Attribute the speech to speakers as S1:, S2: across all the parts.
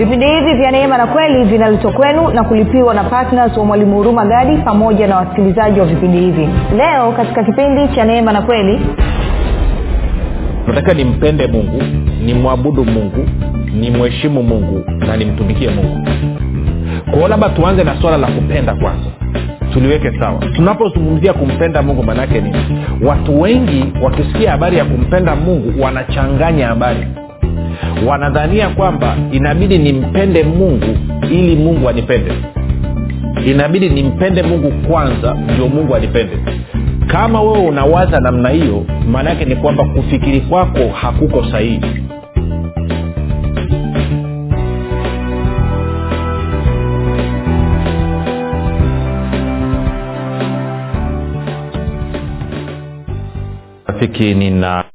S1: vipindi hivi vya neema na kweli vinaletwa kwenu na kulipiwa na ptns wa mwalimu huruma gadi pamoja na wasikilizaji wa vipindi hivi. Leo katika kipindi cha neema na kweli
S2: nataka nimpende mungu nimwabudu mungu nimheshimu mungu na nimtumikie mungu. Kwao labda tuanze na swala la kupenda kwanza. Tuliweke sawa. Tunapozungumzia kumpenda mungu maanaake nini? Watu wengi wakisikia habari ya kumpenda mungu wanachanganya habari wanadhania kwamba inabidi nimpende mungu ili mungu anipende. Inabidi nimpende mungu kwanza ndio mungu anipende. Kama wewe unawaza namna hiyo maana yake ni kwamba kufikiri kwako hakuko sahihi. Rafiki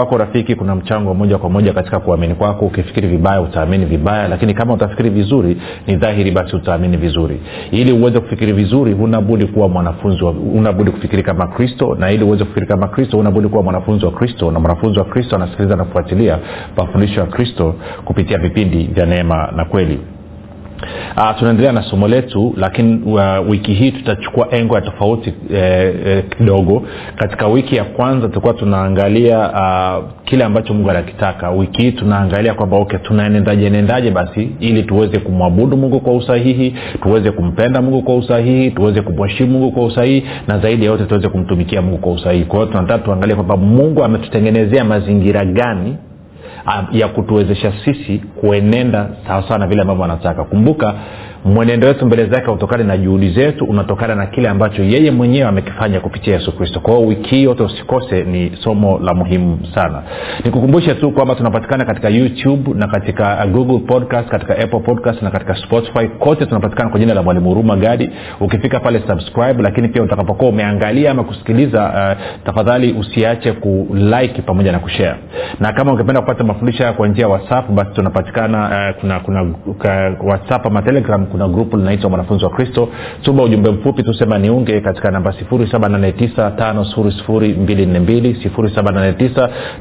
S2: kwako rafiki kuna mchango moja kwa moja katika kuamini kwako. Ukifikiri vibaya utaamini vibaya lakini kama utafikiri vizuri ni dhahiri basi utaamini vizuri. Ili uweze kufikiri vizuri hunabudi kuwa mwanafunzi unabudi kufikiri kama kristo na ili uweze kufikiri kama kristo hunabudi kuwa mwanafunzi wa kristo na mwanafunzi wa kristo anasikiliza na kufuatilia mafundisho ya kristo kupitia vipindi vya neema na kweli Uh, tunaendelea na somo letu lakini uh, wiki hii tutachukua engo ya tofauti eh, eh, kidogo. Katika wiki ya kwanza tulikuwa tunaangalia uh, kile ambacho mungu anakitaka. Wiki hii tunaangalia kwamba okay tunaenendaje nendaje basi ili tuweze kumwabudu mungu kwa usahihi tuweze kumpenda mungu kwa usahihi tuweze kumheshimu mungu kwa usahihi na zaidi ya yote tuweze kumtumikia mungu kwa usahihi. Kwa hiyo tunataka tuangalie kwamba mungu ametutengenezea mazingira gani ya kutuwezesha sisi kuenenda sawasawa na vile ambavyo anataka kumbuka mwenendo wetu mbele zake utokane na juhudi zetu unatokana na kile ambacho yeye mwenyewe amekifanya kupitia yesu kristo. Kwa hiyo wiki hii yote usikose ni somo la muhimu sana. Nikukumbushe tu kwamba tunapatikana katika youtube na katika google podcast katika apple podcast na katika spotify. Kote tunapatikana kwa jina la mwalimu huruma gadi. Ukifika pale subscribe lakini pia utakapokuwa umeangalia ama kusikiliza uh, tafadhali usiache kulike pamoja na kushare. Na kama ungependa kupata mafundisho haya kwa njia ya whatsapp basi tunapatikana uh, kuna kuna uh, whatsapp ama telegram kuna grupu linaitwa mwanafunzi wa kristo. Tuma ujumbe mfupi tusema niunge katika namba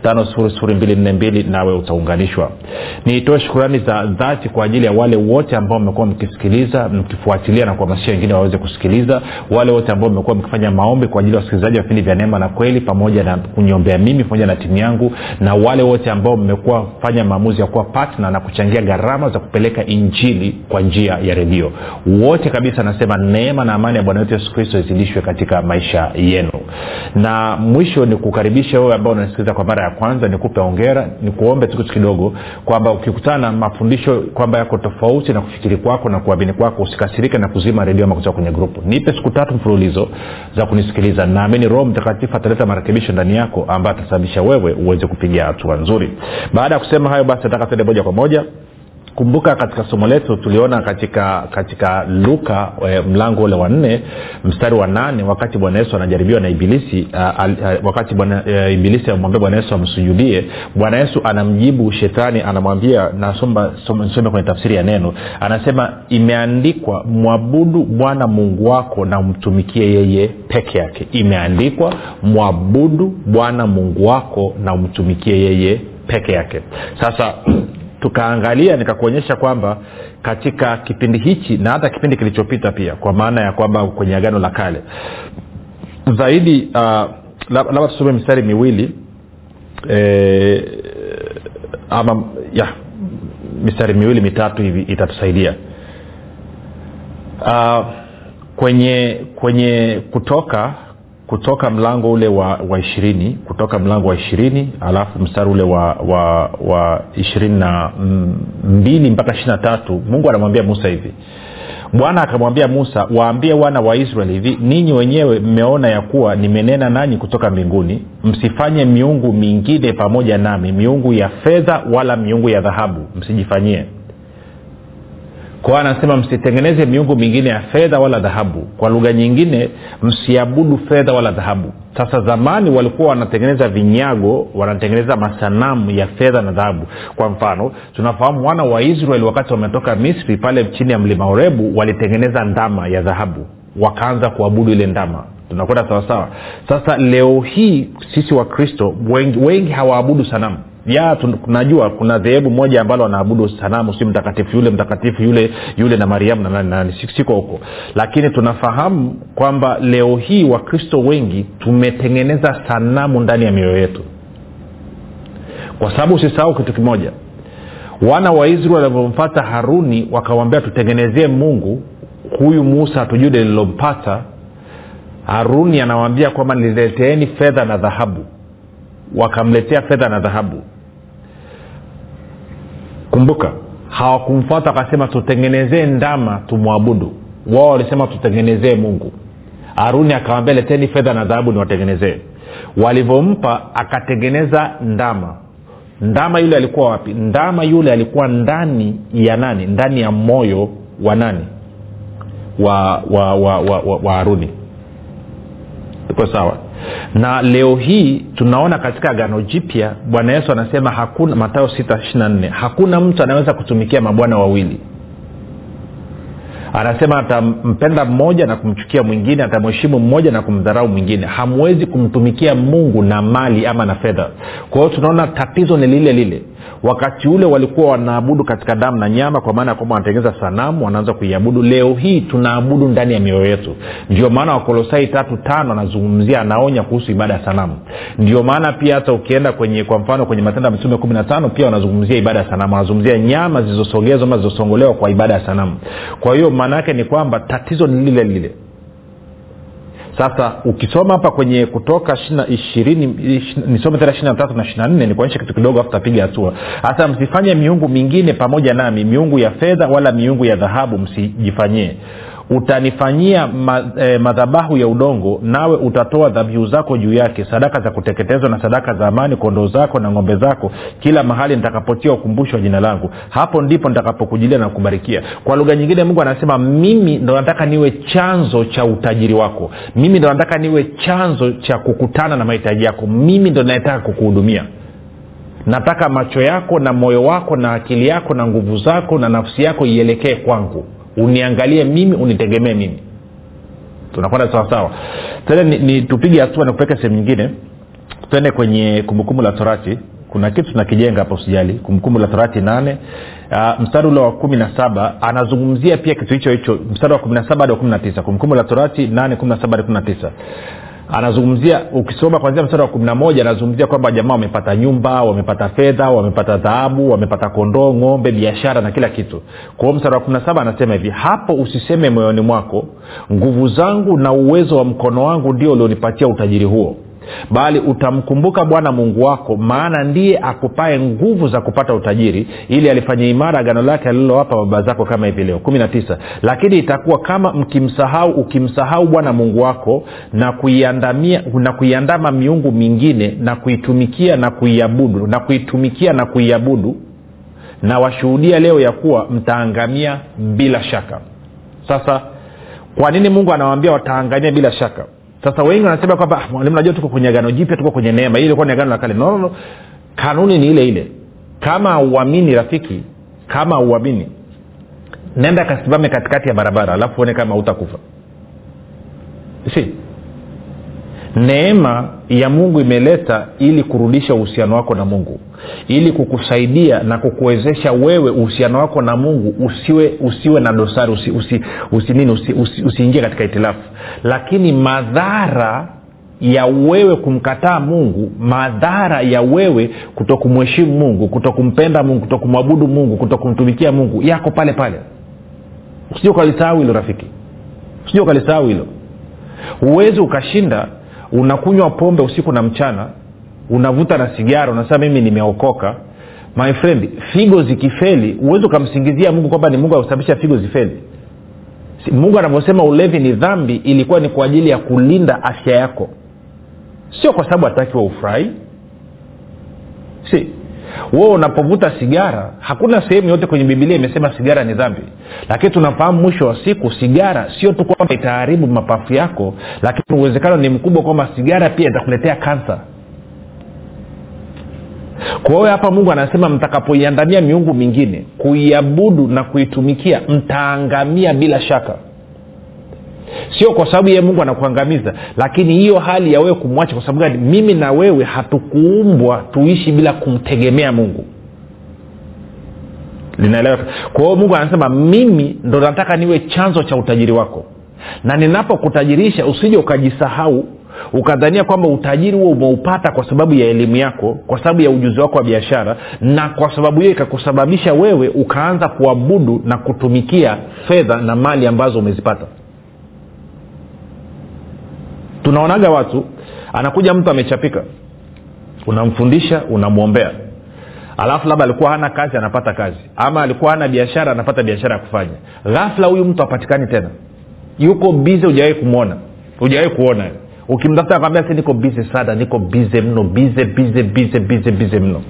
S2: 7895242 nawe utaunganishwa. Nitoe shukurani za dhati kwa ajili ya wale wote ambao mmekuwa mkisikiliza mkifuatilia na kuhamasisha wengine waweze kusikiliza. Wale wote ambao mmekuwa mkifanya maombi kwa ajili ya wasikilizaji wa vipindi vya neema na kweli pamoja na kuniombea mimi pamoja na timu yangu na wale wote ambao mmekuwa fanya maamuzi ya kuwa patna na kuchangia gharama za kupeleka injili kwa njia ya redio. Wote kabisa nasema neema na amani ya bwana wetu yesu kristo izidishwe katika maisha yenu. Na mwisho ni kukaribisha wewe ambao unasikiliza kwa mara ya kwanza nikupe ongera nikuombe tu kitu kidogo kwamba ukikutana na mafundisho kwamba yako tofauti na kufikiri kwako na kuamini kwako usikasirike na kuzima redio ama kutoka kwenye grupu. Nipe siku tatu mfululizo za kunisikiliza. Naamini roho mtakatifu ataleta marekebisho ndani yako ambayo atasababisha wewe uweze kupiga hatua nzuri. Baada ya kusema hayo basi nataka tende moja kwa moja kumbuka katika somo letu tuliona katika katika luka e, mlango ule wa nne mstari wa nane wakati bwana yesu anajaribiwa na ibilisi a, a, a, wakati bwana e, ibilisi amwambia bwana yesu amsujudie bwana yesu anamjibu shetani anamwambia nasoma some kwenye tafsiri ya neno. Anasema imeandikwa mwabudu bwana mungu wako na umtumikie yeye peke yake. Imeandikwa mwabudu bwana mungu wako na umtumikie yeye peke yake. Sasa tukaangalia nikakuonyesha kwamba katika kipindi hichi na hata kipindi kilichopita pia kwa maana ya kwamba kwenye agano la kale zaidi uh, labda tusome mistari miwili e, ama ya mistari miwili mitatu hivi itatusaidia. Uh, kwenye kwenye kutoka kutoka mlango ule wa wa ishirini kutoka mlango wa ishirini alafu mstari ule wa wa wa ishirini na mbili mpaka ishiri na tatu mungu anamwambia musa hivi. Bwana akamwambia musa waambie wana wa israeli hivi ninyi wenyewe mmeona ya kuwa nimenena nanyi kutoka mbinguni. Msifanye miungu mingine pamoja nami miungu ya fedha wala miungu ya dhahabu. Msijifanyie kwao anasema msitengeneze miungu mingine ya fedha wala dhahabu. Kwa lugha nyingine msiabudu fedha wala dhahabu. Sasa zamani walikuwa wanatengeneza vinyago wanatengeneza masanamu ya fedha na dhahabu. Kwa mfano tunafahamu wana wa israeli wakati wametoka misri pale chini ya mlima urebu walitengeneza ndama ya dhahabu. Wakaanza kuabudu ile ndama. Tunakwenda sawasawa. Sasa leo hii sisi wakristo wengi, wengi hawaabudu sanamu ya tunajua kuna dhehebu moja ambalo wanaabudu sanamu si mtakatifu yule mtakatifu yule yule na mariamu na nani nani siko huko. Lakini tunafahamu kwamba leo hii wakristo wengi tumetengeneza sanamu ndani ya mioyo yetu. Kwa sababu usisahau kitu kimoja. Wana wa israeli walivyomfata haruni wakawambia tutengenezee mungu huyu musa hatujui lililompata haruni anawambia kwamba nileteeni fedha na dhahabu. Wakamletea fedha na dhahabu kumbuka. Hawakumfuata wakasema tutengenezee ndama tumwabudu. Wao walisema tutengenezee mungu. Haruni akawambia leteni fedha na dhahabu niwatengenezee. Walivyompa akatengeneza ndama. Ndama yule alikuwa wapi? Ndama yule alikuwa ndani ya nani? Ndani ya moyo wa nani? Wa wa wa wa, wa, haruni. Iko sawa na leo hii tunaona katika agano jipya bwana yesu anasema hakuna matayo 6 hakuna mtu anaweza kutumikia mabwana wawili. Anasema atampenda mmoja na kumchukia mwingine atamheshimu mmoja na kumdharau mwingine. Hamwezi kumtumikia mungu na mali ama na fedha. Kwa hiyo tunaona tatizo ni lile lile wakati ule walikuwa wanaabudu katika damu na nyama kwa maana ya kwamba wanatengeneza sanamu wanaanza kuiabudu. Leo hii tunaabudu ndani ya mioyo yetu. Ndio maana wakolosai tatu tano anazungumzia anaonya kuhusu ibada ya sanamu. Ndio maana pia hata ukienda kwenye kwa mfano kwenye matendo ya mitume kumi na tano pia wanazungumzia ibada ya sanamu. Wanazungumzia nyama zilizosogezwa ama zilizosongolewa kwa ibada ya sanamu. Kwa hiyo maana yake ni kwamba tatizo ni lile lile sasa ukisoma hapa kwenye kutoka nisome tena ishiri na tatu na ishiri na nne nikuonyesha kitu kidogo afu tapiga hatua. Hasa msifanye miungu mingine pamoja nami miungu ya fedha wala miungu ya dhahabu msijifanyie utanifanyia e, madhabahu ya udongo nawe utatoa dhabihu zako juu yake sadaka za kuteketezwa na sadaka za amani kondoo zako na ng'ombe zako kila mahali nitakapotia ukumbusho wa jina langu. Hapo ndipo nitakapokujilia na kubarikia. Kwa lugha nyingine mungu anasema mimi ndo nataka niwe chanzo cha utajiri wako. Mimi ndo nataka niwe chanzo cha kukutana na mahitaji yako. Mimi ndo nayetaka kukuhudumia. Nataka macho yako na moyo wako na akili yako na nguvu zako na nafsi yako ielekee kwangu uniangalie mimi unitegemee mimi. Tunakwenda sawasawa tena ni, tupige hatua na kupeleka sehemu nyingine. Twende kwenye kumbukumbu la torati. Kuna kitu tunakijenga hapa usijali. Kumbukumbu la torati nane. Uh, mstari ule wa kumi na saba anazungumzia pia kitu hicho hicho. Mstari wa kumi na saba hadi wa kumi na tisa. Kumbukumbu la torati nane kumi na saba hadi kumi na tisa anazungumzia ukisoma kwanzia mstari wa kumi na moja anazungumzia kwamba jamaa wamepata nyumba wamepata fedha wamepata dhahabu wamepata kondoo ng'ombe biashara na kila kitu. Kwao mstari wa kumi na saba anasema hivi hapo usiseme moyoni mwako nguvu zangu na uwezo wa mkono wangu ndio ulionipatia utajiri huo bali utamkumbuka bwana mungu wako maana ndiye akupae nguvu za kupata utajiri ili alifanya imara agano lake alilowapa baba zako kama hivi leo. Kumi na tisa. Lakini itakuwa kama mkimsahau ukimsahau bwana mungu wako na na kuiandama miungu mingine na kuitumikia na kuiabudu na kuitumikia na kuiabudu. Na washuhudia leo ya kuwa mtaangamia bila shaka. Sasa kwa nini mungu anawaambia wataangamia bila shaka sasa wengi wanasema kwamba mwalimu najua tuko kwenye agano jipya tuko kwenye neema hii ilikuwa ni agano la kale. No, no, no. kanuni ni ile ile. Kama uamini rafiki kama uamini nenda kasimame katikati ya barabara alafu uone kama utakufa si neema ya mungu imeleta ili kurudisha uhusiano wako na mungu ili kukusaidia na kukuwezesha wewe uhusiano wako na mungu usiwe usiwe na dosari usi, usi, usi, nini usi, usi, usiingie katika itilafu. Lakini madhara ya wewe kumkataa mungu madhara ya wewe kutokumheshimu mungu kutokumpenda mungu kutokumwabudu mungu kutokumtumikia mungu yako pale pale. Usije ukalisahau hilo rafiki. Usije ukalisahau hilo. Huwezi ukashinda unakunywa pombe usiku na mchana unavuta na sigara unasema mimi nimeokoka. My friend figo zikifeli huwezi ukamsingizia mungu kwamba ni mungu akusababisha figo zifeli. Mungu anavyosema ulevi ni dhambi ilikuwa ni kwa ajili ya kulinda afya yako. Sio kwa sababu atakiwa ufurahi. Si wewe unapovuta sigara hakuna sehemu yote kwenye bibilia imesema sigara ni dhambi. Lakini tunafahamu mwisho wa siku sigara sio tu kwamba itaharibu mapafu yako lakini uwezekano ni mkubwa kwamba sigara pia itakuletea kansa. Kwa hiyo hapa mungu anasema mtakapoiandamia miungu mingine kuiabudu na kuitumikia mtaangamia bila shaka sio kwa sababu yeye mungu anakuangamiza lakini hiyo hali ya wewe kumwacha kwa sababu gani? Mimi na wewe hatukuumbwa tuishi bila kumtegemea mungu. Linaeleweka kwa hiyo mungu anasema mimi ndo nataka niwe chanzo cha utajiri wako. Na ninapokutajirisha usije ukajisahau ukadhania kwamba utajiri huo umeupata kwa sababu ya elimu yako kwa sababu ya ujuzi wako wa biashara na kwa sababu hiyo ikakusababisha wewe ukaanza kuabudu na kutumikia fedha na mali ambazo umezipata tunaonaga watu anakuja mtu amechapika unamfundisha unamwombea. Alafu labda alikuwa hana kazi anapata kazi. Ama alikuwa hana biashara anapata biashara ya kufanya. Ghafla huyu mtu apatikani tena. Yuko bize ujawai kumwona ujawai kuona. Ukimtafuta akwambia si niko bize sana niko bize mno bize bize bize bize bize mno.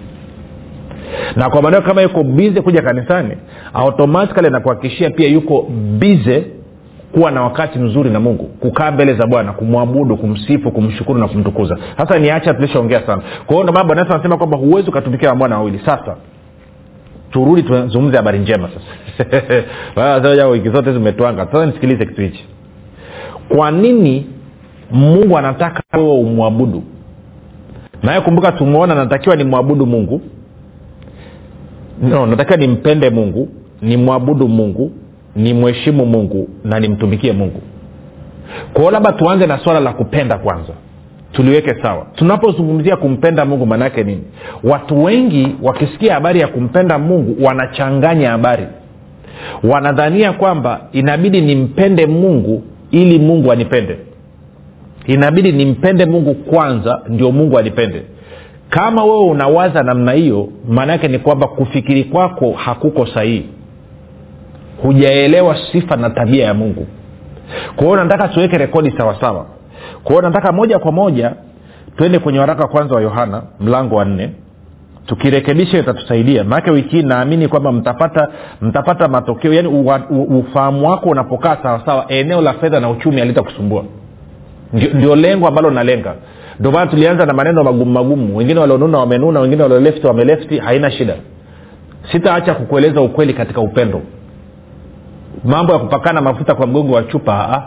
S2: Na kwa maneo kama yuko bize kuja kanisani automatikali anakuhakikishia pia yuko bize kuwa na wakati mzuri na mungu kukaa mbele za bwana kumwabudu kumsifu kumshukuru na kumtukuza. Sasa niacha tulishaongea sana. Kwa hiyo ndomana bwana anasema kwamba huwezi ukatumikia mabwana wawili. Sasa turudi tuzungumze habari njema sasa. Wiki zote zimetwanga. Sasa nisikilize kitu hichi. Kwa nini mungu anataka wewe umwabudu? Naye kumbuka tumeona natakiwa ni mwabudu mungu. No natakiwa nimpende mungu nimwabudu mungu nimheshimu mungu na nimtumikie mungu. Kwao labda tuanze na swala la kupenda kwanza. Tuliweke sawa. Tunapozungumzia kumpenda mungu maanaake nini? Watu wengi wakisikia habari ya kumpenda mungu wanachanganya habari. Wanadhania kwamba inabidi nimpende mungu ili mungu anipende. Inabidi nimpende mungu kwanza ndio mungu anipende. Kama wewe unawaza namna hiyo maana yake ni kwamba kufikiri kwako hakuko sahihi hujaelewa sifa na tabia ya mungu. Kwahio nataka tuweke rekodi sawasawa kwahio nataka moja kwa moja twende kwenye waraka wa kwanza wa yohana mlango wa nne. Tukirekebisha itatusaidia. Maanake wiki hii naamini kwamba mtapata mtapata matokeo. Yaani ufahamu wako unapokaa sawasawa eneo la fedha na uchumi alitakusumbua ndio, ndio lengo ambalo nalenga. Ndio maana tulianza na maneno magumu magumu. Wengine walionuna wamenuna wengine waliolefti wamelefti haina shida. Sitaacha kukueleza ukweli katika upendo mambo ya kupakana mafuta kwa mgongo wa chupa aa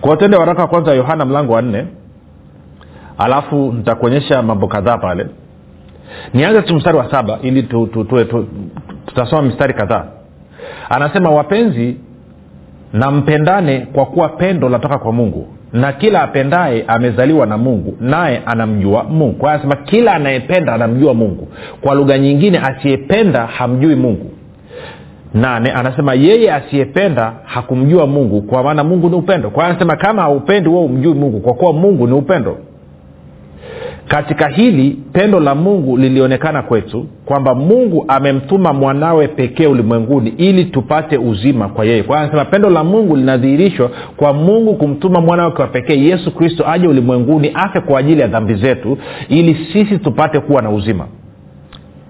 S2: kwao tende waraka wa kwanza wa yohana mlango wa nne. Alafu nitakuonyesha mambo kadhaa pale. Nianze tu mstari wa saba ili tu, tu, tu, tu, tutasoma mistari kadhaa. Anasema wapenzi na mpendane kwa kuwa pendo latoka kwa mungu na kila apendaye amezaliwa na mungu naye anamjua mungu. Kwa anasema kila anayependa anamjua mungu. Kwa lugha nyingine asiyependa hamjui mungu nane anasema yeye asiyependa hakumjua mungu kwa maana mungu ni upendo. Kwa anasema kama haupendi wewe umjui mungu kwa kuwa mungu ni upendo. Katika hili pendo la mungu lilionekana kwetu kwamba mungu amemtuma mwanawe pekee ulimwenguni ili tupate uzima kwa yeye. Kwa anasema pendo la mungu linadhihirishwa kwa mungu kumtuma mwana wa pekee yesu kristo aje ulimwenguni afe kwa ajili ya dhambi zetu ili sisi tupate kuwa na uzima.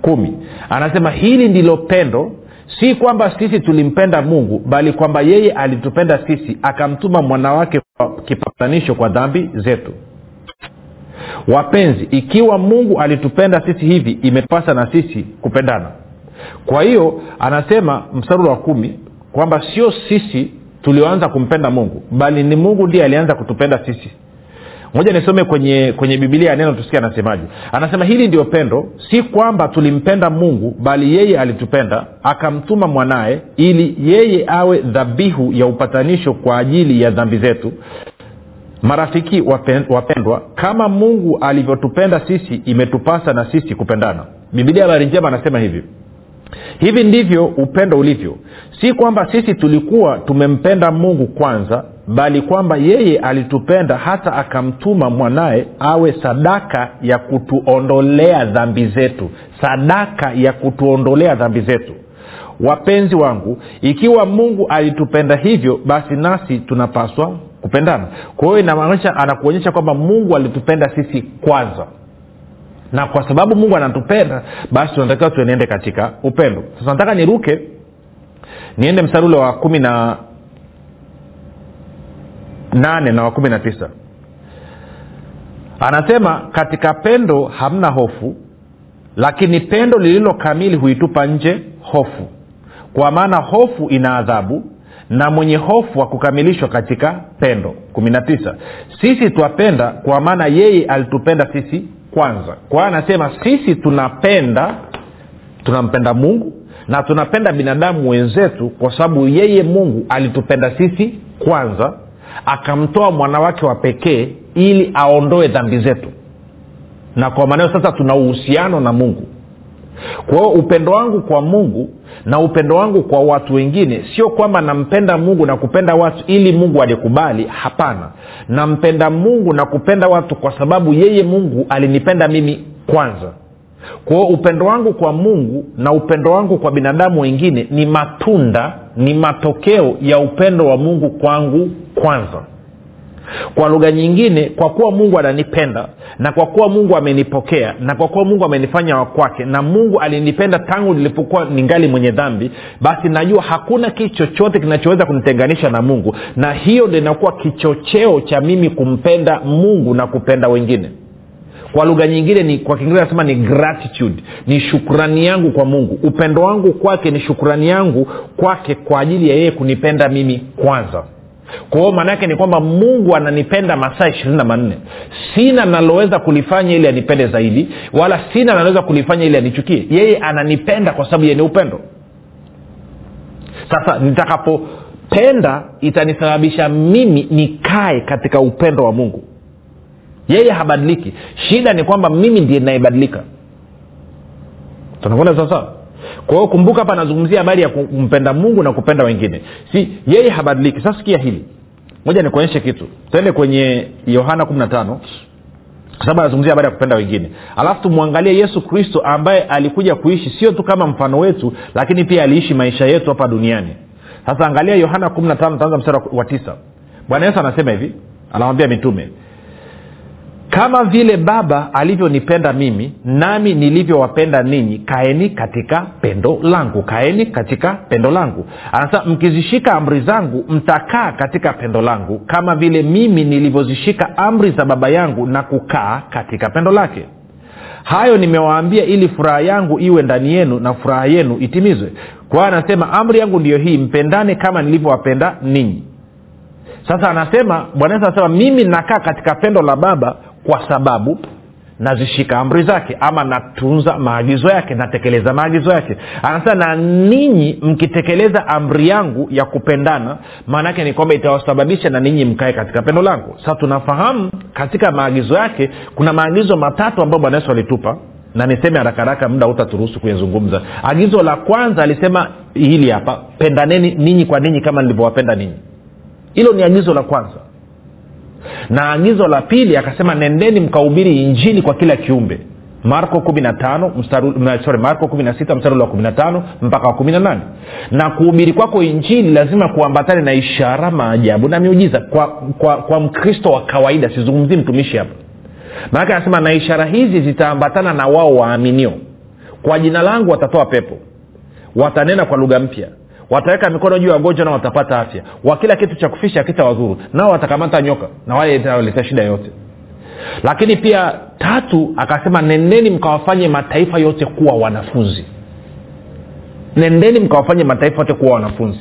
S2: Kumi. Anasema hili ndilo pendo si kwamba sisi tulimpenda mungu bali kwamba yeye alitupenda sisi akamtuma mwanawake kipatanisho kwa dhambi zetu. Wapenzi ikiwa mungu alitupenda sisi hivi imepasa na sisi kupendana. Kwa hiyo anasema mstari wa kumi kwamba sio sisi tulioanza kumpenda mungu bali ni mungu ndiye alianza kutupenda sisi moja nisome kwenye kwenye bibilia ya neno tusikia anasemaje. Anasema hili ndio pendo si kwamba tulimpenda mungu bali yeye alitupenda akamtuma mwanaye ili yeye awe dhabihu ya upatanisho kwa ajili ya dhambi zetu. Marafiki wapendwa kama mungu alivyotupenda sisi imetupasa na sisi kupendana. Bibilia habari njema anasema hivi. Hivi ndivyo upendo ulivyo. Si kwamba sisi tulikuwa tumempenda mungu kwanza bali kwamba yeye alitupenda hata akamtuma mwanaye awe sadaka ya kutuondolea dhambi zetu. Sadaka ya kutuondolea dhambi zetu. Wapenzi wangu ikiwa mungu alitupenda hivyo basi nasi tunapaswa kupendana. Kwa hiyo inamaanisha anakuonyesha kwamba mungu alitupenda sisi kwanza. Na kwa sababu mungu anatupenda basi tunatakiwa tuenende katika upendo. Sasa nataka niruke niende mstari ule wa kumi na nane na wa kumi na tisa. Anasema katika pendo hamna hofu lakini pendo lililo kamili huitupa nje hofu. Kwa maana hofu ina adhabu na mwenye hofu wa kukamilishwa katika pendo. 19 sisi twapenda kwa maana yeye alitupenda sisi kwanza. Kwa hiyo anasema sisi tunapenda tunampenda mungu na tunapenda binadamu wenzetu kwa sababu yeye mungu alitupenda sisi kwanza akamtoa mwana wake wa pekee ili aondoe dhambi zetu. Na kwa maneo sasa tuna uhusiano na mungu. Kwa hiyo upendo wangu kwa mungu na upendo wangu kwa watu wengine sio kwamba nampenda mungu na kupenda watu ili mungu alikubali hapana. Nampenda mungu na kupenda watu kwa sababu yeye mungu alinipenda mimi kwanza. Kwa hiyo upendo wangu kwa mungu na upendo wangu kwa binadamu wengine ni matunda ni matokeo ya upendo wa mungu kwangu kwanza. Kwa lugha nyingine kwa kuwa mungu ananipenda na kwa kuwa mungu amenipokea na kwa kuwa mungu amenifanya wakwake na mungu alinipenda tangu nilipokuwa ningali mwenye dhambi basi najua hakuna kitu chochote kinachoweza kunitenganisha na mungu na hiyo ndo inakuwa kichocheo cha mimi kumpenda mungu na kupenda wengine kwa lugha nyingine ni kwa kiingereza nasema ni gratitude. Ni shukrani yangu kwa mungu. Upendo wangu kwake ni shukrani yangu kwake kwa ajili ya yeye kunipenda mimi kwanza. Kwa hiyo maana yake ni kwamba mungu ananipenda masaa ishirini na manne. Sina naloweza kulifanya ili anipende zaidi wala sina naloweza kulifanya ili anichukie. Yeye ananipenda kwa sababu yeni upendo. Sasa nitakapopenda itanisababisha mimi nikae katika upendo wa mungu yeye habadiliki. Shida ni kwamba mimi ndiye nayebadilika tunakwenda sawasawa kwa hiyo kumbuka hapa anazungumzia habari ya kumpenda mungu na kupenda wengine. Si yeye habadiliki. Sasa sikia hili. Moja nikuonyeshe kitu. Tuende kwenye yohana 15 sababu anazungumzia habari ya kupenda wengine. Alafu tumwangalie yesu kristo ambaye alikuja kuishi sio tu kama mfano wetu lakini pia aliishi maisha yetu hapa duniani. Sasa angalia yohana 15 taanza mstari wa tisa. Bwana yesu anasema hivi. Anawambia mitume kama vile baba alivyonipenda mimi nami nilivyowapenda ninyi kaeni katika pendo langu kaeni katika pendo langu. Anasema mkizishika amri zangu mtakaa katika pendo langu kama vile mimi nilivyozishika amri za baba yangu na kukaa katika pendo lake. Hayo nimewaambia ili furaha yangu iwe ndani yenu na furaha yenu itimizwe. Kwa anasema amri yangu ndiyo hii mpendane kama nilivyowapenda ninyi. Sasa anasema bwana yesu anasema mimi nakaa katika pendo la baba kwa sababu nazishika amri zake ama natunza maagizo yake natekeleza maagizo yake. Anasema na ninyi mkitekeleza amri yangu ya kupendana maana ni kwamba itawasababisha na ninyi mkae katika pendo langu. Sasa tunafahamu katika maagizo yake kuna maagizo matatu ambayo bwana yesu alitupa na niseme haraka haraka muda utaturuhusu kuyazungumza. Agizo la kwanza alisema hili hapa pendaneni ninyi kwa ninyi kama nilivyowapenda ninyi. Hilo ni agizo la kwanza na agizo la pili akasema nendeni mkahubiri injili kwa kila kiumbe. Marko 15 sorry, marko 16 mstari wa 15 mpaka wa 18 na kuhubiri kwako injili lazima kuambatane na ishara maajabu na miujiza. Kwa, kwa, kwa mkristo wa kawaida sizungumzii mtumishi hapa. Maanake anasema na ishara hizi zitaambatana na wao waaminio. Kwa jina langu watatoa pepo. Watanena kwa lugha mpya wataweka mikono juu ya wagonjwa na watapata afya. Wakila kitu cha kufisha akita wazuru nao watakamata nyoka. Na wale itawaletea shida yote. Lakini pia tatu akasema nendeni mkawafanye mataifa yote kuwa wanafunzi. Nendeni mkawafanye mataifa yote kuwa wanafunzi.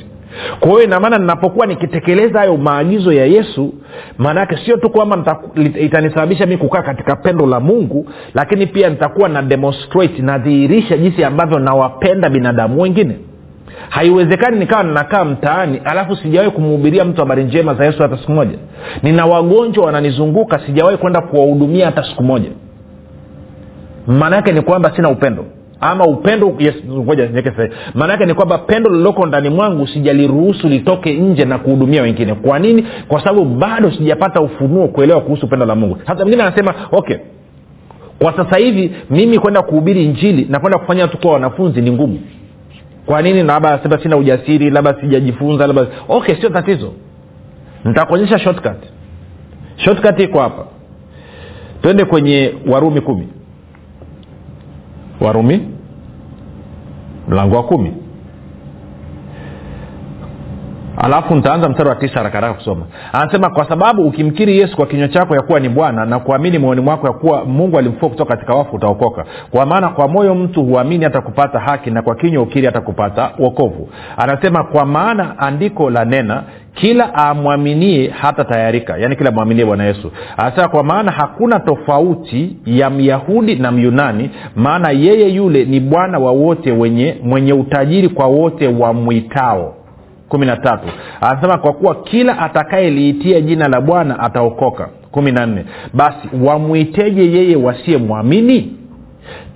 S2: Kwa hiyo inamaana ninapokuwa nikitekeleza hayo maagizo ya yesu maanaake sio tu kwamba itanisababisha mi kukaa katika pendo la mungu lakini pia nitakuwa na demonstrate nadhihirisha jinsi ambavyo nawapenda binadamu wengine haiwezekani nikawa ninakaa mtaani alafu sijawahi kumhubiria mtu habari njema za yesu hata siku moja. Nina wagonjwa wananizunguka sijawahi kwenda kuwahudumia hata siku moja. Maana yake ni kwamba sina upendo. Ama upendo yes, maana yake ni kwamba pendo lililoko ndani mwangu sijaliruhusu litoke nje na kuhudumia wengine. Kwa nini? Kwa sababu bado sijapata ufunuo kuelewa kuhusu pendo la mungu. Sasa mwingine anasema okay. Kwa sasa hivi mimi kwenda kuhubiri injili na kwenda kufanya watu kuwa wanafunzi ni ngumu kwa nini labda sema sina ujasiri labda sijajifunza labda okay sio tatizo. Nitakuonyesha shortcut. Shortcut iko hapa. Twende kwenye warumi kumi. Warumi mlango wa kumi alafu nitaanza mstari wa tisa harakaraka kusoma. Anasema kwa sababu ukimkiri yesu kwa kinywa chako ya kuwa ni bwana na kuamini moyoni mwako ya kuwa mungu alimfua kutoka katika wafu utaokoka. Kwa maana kwa moyo mtu huamini hata kupata haki na kwa kinywa ukiri hata kupata uokovu anasema kwa maana andiko la nena kila amwaminie hata tayarika yaani kila amwaminie bwana yesu. Anasema kwa maana hakuna tofauti ya myahudi na myunani maana yeye yule ni bwana wa wote wenye mwenye utajiri kwa wote wamwitao kumi na tatu. Anasema kwa kuwa kila atakayeliitia jina la bwana ataokoka. Kumi na nne. Basi wamwiteje yeye wasiyemwamini?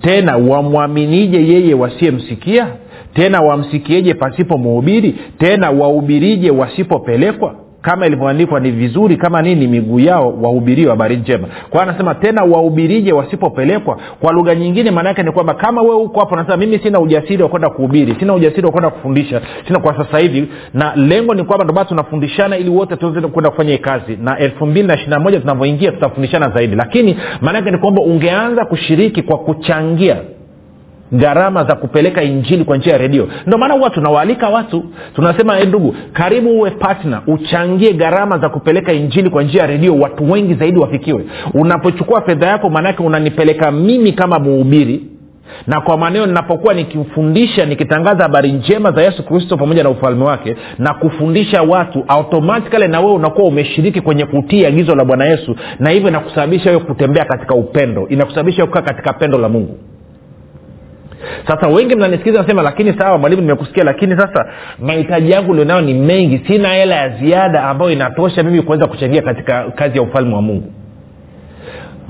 S2: Tena wamwaminije yeye wasiyemsikia? Tena wamsikieje pasipo muhubiri tena wahubirije wasipopelekwa kama ilivyoandikwa ni vizuri kama nini miguu yao wahubirio habari njema. Kwao anasema tena wahubirije wasipopelekwa? Kwa lugha nyingine maanaake ni kwamba kama wewe huko hapo nasema mimi sina ujasiri wa kwenda kuhubiri sina ujasiri wa kwenda kufundisha sina kwa sasa hivi na lengo ni kwamba ndomana tunafundishana ili wote tuweze kwenda kufanya hii kazi. Na elfu mbili na ishiri moja tunavyoingia tutafundishana zaidi. Lakini maanaake ni kwamba ungeanza kushiriki kwa kuchangia gharama za kupeleka injili kwa njia ya redio. Ndio maana huwa tunawaalika watu tunasema ndugu karibu uwe patna uchangie gharama za kupeleka injili kwa njia ya redio watu wengi zaidi wafikiwe. Unapochukua fedha yako maanake unanipeleka mimi kama muhubiri na kwa maneo ninapokuwa nikifundisha nikitangaza habari njema za yesu kristo pamoja na ufalme wake na kufundisha watu automatikali na wewe unakuwa umeshiriki kwenye kutii agizo la bwana yesu na hivyo inakusababisha wewe kutembea katika upendo inakusababisha kukaa katika pendo la mungu sasa wengi mnanisikiza nasema lakini sawa mwalimu nimekusikia lakini sasa mahitaji yangu ulionayo ni mengi. Sina hela ya ziada ambayo inatosha mimi kuweza kuchangia katika kazi ya ufalme wa mungu.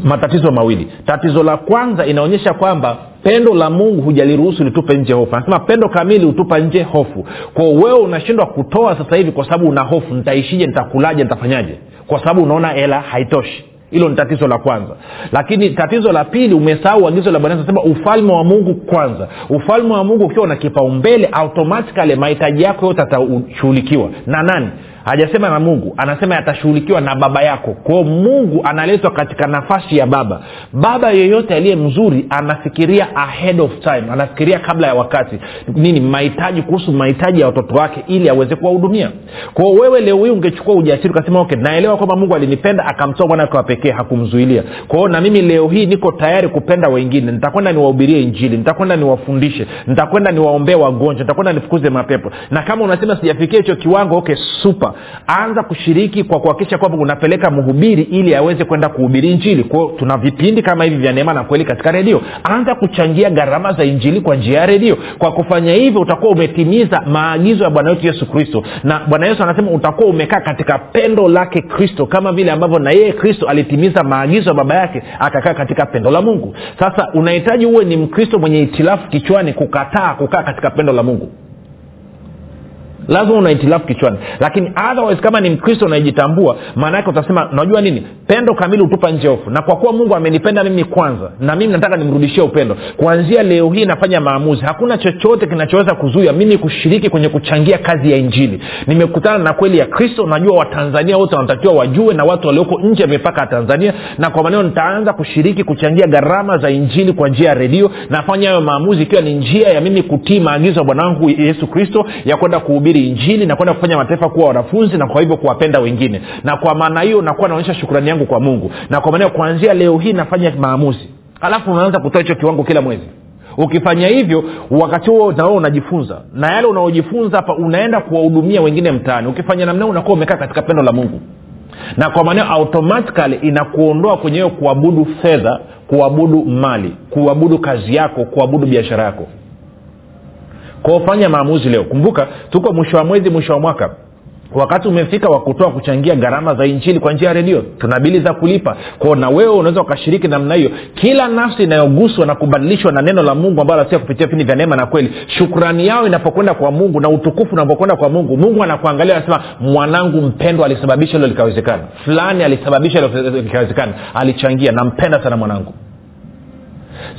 S2: Matatizo mawili. Tatizo la kwanza inaonyesha kwamba pendo la mungu hujaliruhusu litupe nje hofu. Anasema pendo kamili hutupa nje hofu. Kwao wewe unashindwa kutoa sasa hivi kwa sababu una hofu nitaishije nitakulaje nitafanyaje? Kwa sababu unaona hela haitoshi hilo ni tatizo la kwanza. Lakini tatizo la pili umesahau agizo la bwana sema ufalme wa mungu kwanza. Ufalme wa mungu ukiwa na kipaumbele automatikali mahitaji yako yote atashughulikiwa na nani hajasema na mungu anasema yatashughulikiwa na baba yako. Kwao mungu analetwa katika nafasi ya baba. Baba yeyote aliye mzuri anafikiria ahead of time anafikiria kabla ya wakati. Nini? Mahitaji kuhusu mahitaji ya watoto wake ili aweze kuwahudumia. Kwao wewe leo hii ungechukua ujasiri ukasema okay naelewa kwamba mungu alinipenda akamtoa mwana wa pekee hakumzuilia. Kwao na mimi leo hii niko tayari kupenda wengine. Nitakwenda niwahubirie injili nitakwenda niwafundishe nitakwenda niwaombee wagonjwa nitakwenda nifukuze mapepo. Na kama unasema sijafikia hicho kiwango okay super anza kushiriki kwa kuhakikisha kwamba unapeleka mhubiri ili aweze kwenda kuhubiri injili. Kwao tuna vipindi kama hivi vya neema na kweli katika redio. Anza kuchangia gharama za injili kwa njia ya redio. Kwa kufanya hivyo utakuwa umetimiza maagizo ya bwana wetu yesu kristo. Na bwana yesu anasema utakuwa umekaa katika pendo lake kristo kama vile ambavyo na yeye kristo alitimiza maagizo ya baba yake akakaa katika pendo la mungu. Sasa unahitaji uwe ni mkristo mwenye itilafu kichwani kukataa kukaa katika pendo la mungu lazima una itilafu kichwani. Lakini otherwise kama ni mkristo unayejitambua maana utasema unajua nini? Pendo kamili hutupa nje hofu. Na kwa kuwa mungu amenipenda mimi kwanza na mimi nataka nimrudishie upendo kuanzia leo hii nafanya maamuzi. Hakuna chochote kinachoweza kuzuia mimi kushiriki kwenye kuchangia kazi ya injili. Nimekutana na kweli ya kristo najua watanzania wote wanatakiwa wajue na watu walioko nje ya mipaka ya tanzania na kwa maneo nitaanza kushiriki kuchangia gharama za injili kwa njia ya redio. Nafanya hayo maamuzi ikiwa ni njia ya mimi kutii maagizo ya bwanangu yesu kristo ya kwenda kuhubiri injili na kwenda kufanya mataifa kuwa wanafunzi na kwa hivyo kuwapenda wengine. Na kwa maana hiyo nakuwa naonyesha shukrani yangu kwa mungu. Na kwa maana kuanzia leo hii nafanya maamuzi. Alafu unaanza kutoa hicho kiwango kila mwezi. Ukifanya hivyo wakati huo na wewe unajifunza. Na yale unaojifunza hapa unaenda kuwahudumia wengine mtaani. Ukifanya namna unakuwa umekaa katika pendo la mungu. Na kwa maana automatically inakuondoa kwenye hiyo kuabudu fedha kuabudu mali kuabudu kazi yako kuabudu biashara yako kwao fanya maamuzi leo. Kumbuka tuko mwisho wa mwezi mwisho wa mwaka. Wakati umefika wa kutoa kuchangia gharama za injili kwa njia ya redio tuna bili za kulipa. Kwao na wewe unaweza ukashiriki namna hiyo. Kila nafsi inayoguswa na kubadilishwa na neno la mungu ambayo asia kupitia vipindi vya neema na kweli shukrani yao inapokwenda kwa mungu na utukufu unapokwenda kwa mungu mungu anakuangalia anasema mwanangu mpendwa alisababisha hilo likawezekana. Fulani alisababisha likawezekana. Alichangia nampenda sana mwanangu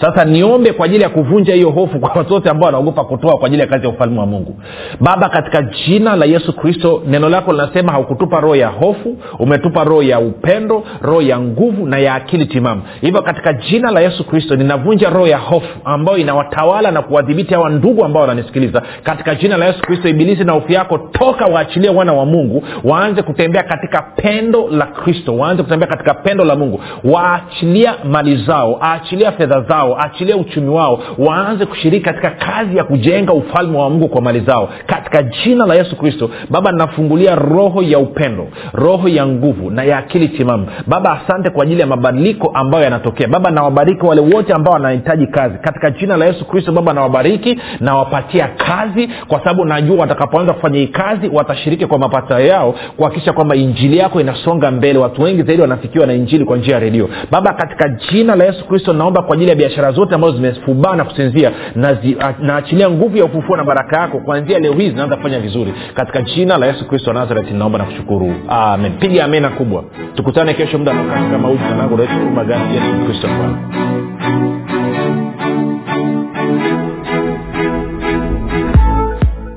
S2: sasa niombe kwa ajili ya kuvunja hiyo hofu kwa watu wote ambao wanaogopa kutoa kwa ajili ya kazi ya ufalme wa mungu. Baba katika jina la yesu kristo neno lako linasema haukutupa roho ya hofu umetupa roho ya upendo roho ya nguvu na ya akili timamu. Hivyo katika jina la yesu kristo ninavunja roho ya hofu ambayo inawatawala na kuwadhibiti hawa ndugu ambao wananisikiliza. Katika jina la yesu kristo ibilisi na hofu yako toka waachilie wana wa mungu waanze kutembea katika pendo la kristo waanze kutembea katika pendo la mungu. Waachilia mali zao aachilia fedha zao aachilia uchumi wao waanze kushiriki katika kazi ya kujenga ufalme wa mungu kwa mali zao. Katika jina la yesu kristo baba nafungulia roho ya upendo roho ya nguvu na ya akili timamu. Baba asante kwa ajili ya mabadiliko ambayo yanatokea. Baba nawabariki wale wote ambao wanahitaji kazi. Katika jina la yesu kristo baba nawabariki nawapatia kazi kwa sababu najua watakapoanza kufanya hii kazi watashiriki kwa mapato yao kuhakikisha kwamba injili yako inasonga mbele. Watu wengi zaidi wanafikiwa na injili kwa njia ya redio. Baba katika jina la yesu kristo naomba kwa ajili ya biashara zote ambazo zimefubaa na kusinzia naachilia nguvu ya ufufuo na baraka yako kuanzia leo hii zinaanza kufanya vizuri. Katika jina la yesu kristo wa nazareti naomba na kushukuru. Amen. Piga amena kubwa. Tukutane kesho muda wakati kama huu jina langu kristo. bwana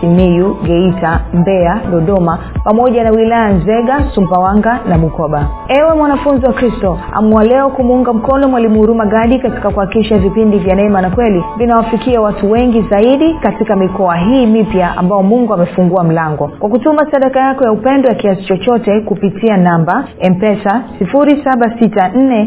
S1: simiyu geita mbeya dodoma pamoja na wilaya nzega sumbawanga na bukoba. Ewe mwanafunzi wa kristo amua leo kumuunga mkono mwalimu huruma gadi katika kuhakikisha vipindi vya neema na kweli vinawafikia watu wengi zaidi katika mikoa hii mipya ambao mungu amefungua mlango. Kwa kutuma sadaka yako ya upendo ya kiasi chochote kupitia namba empesa 764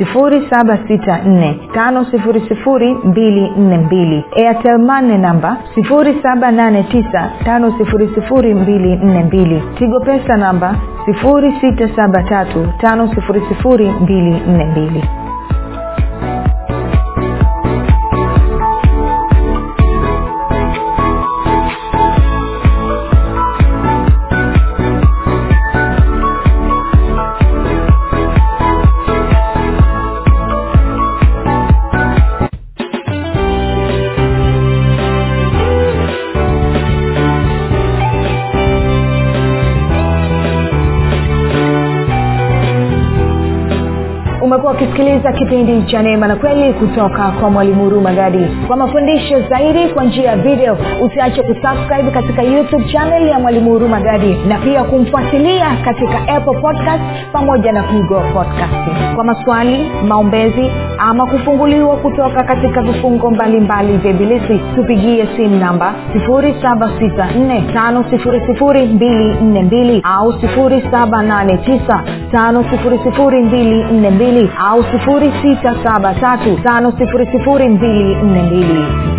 S1: 7645242 airtelmane namba 7895242 tigo pesa namba 6735242 umekuwa ukisikiliza kipindi cha neema na kweli kutoka kwa mwalimu huruma gadi. Kwa mafundisho zaidi kwa njia ya video usiache kusubscribe katika youtube channel ya mwalimu huruma gadi na pia kumfuatilia katika apple podcast pamoja na google podcast. Kwa maswali maombezi ama kufunguliwa kutoka katika vifungo mbalimbali vya ibilisi tupigie simu namba 7645242 au 7895242 au 6735242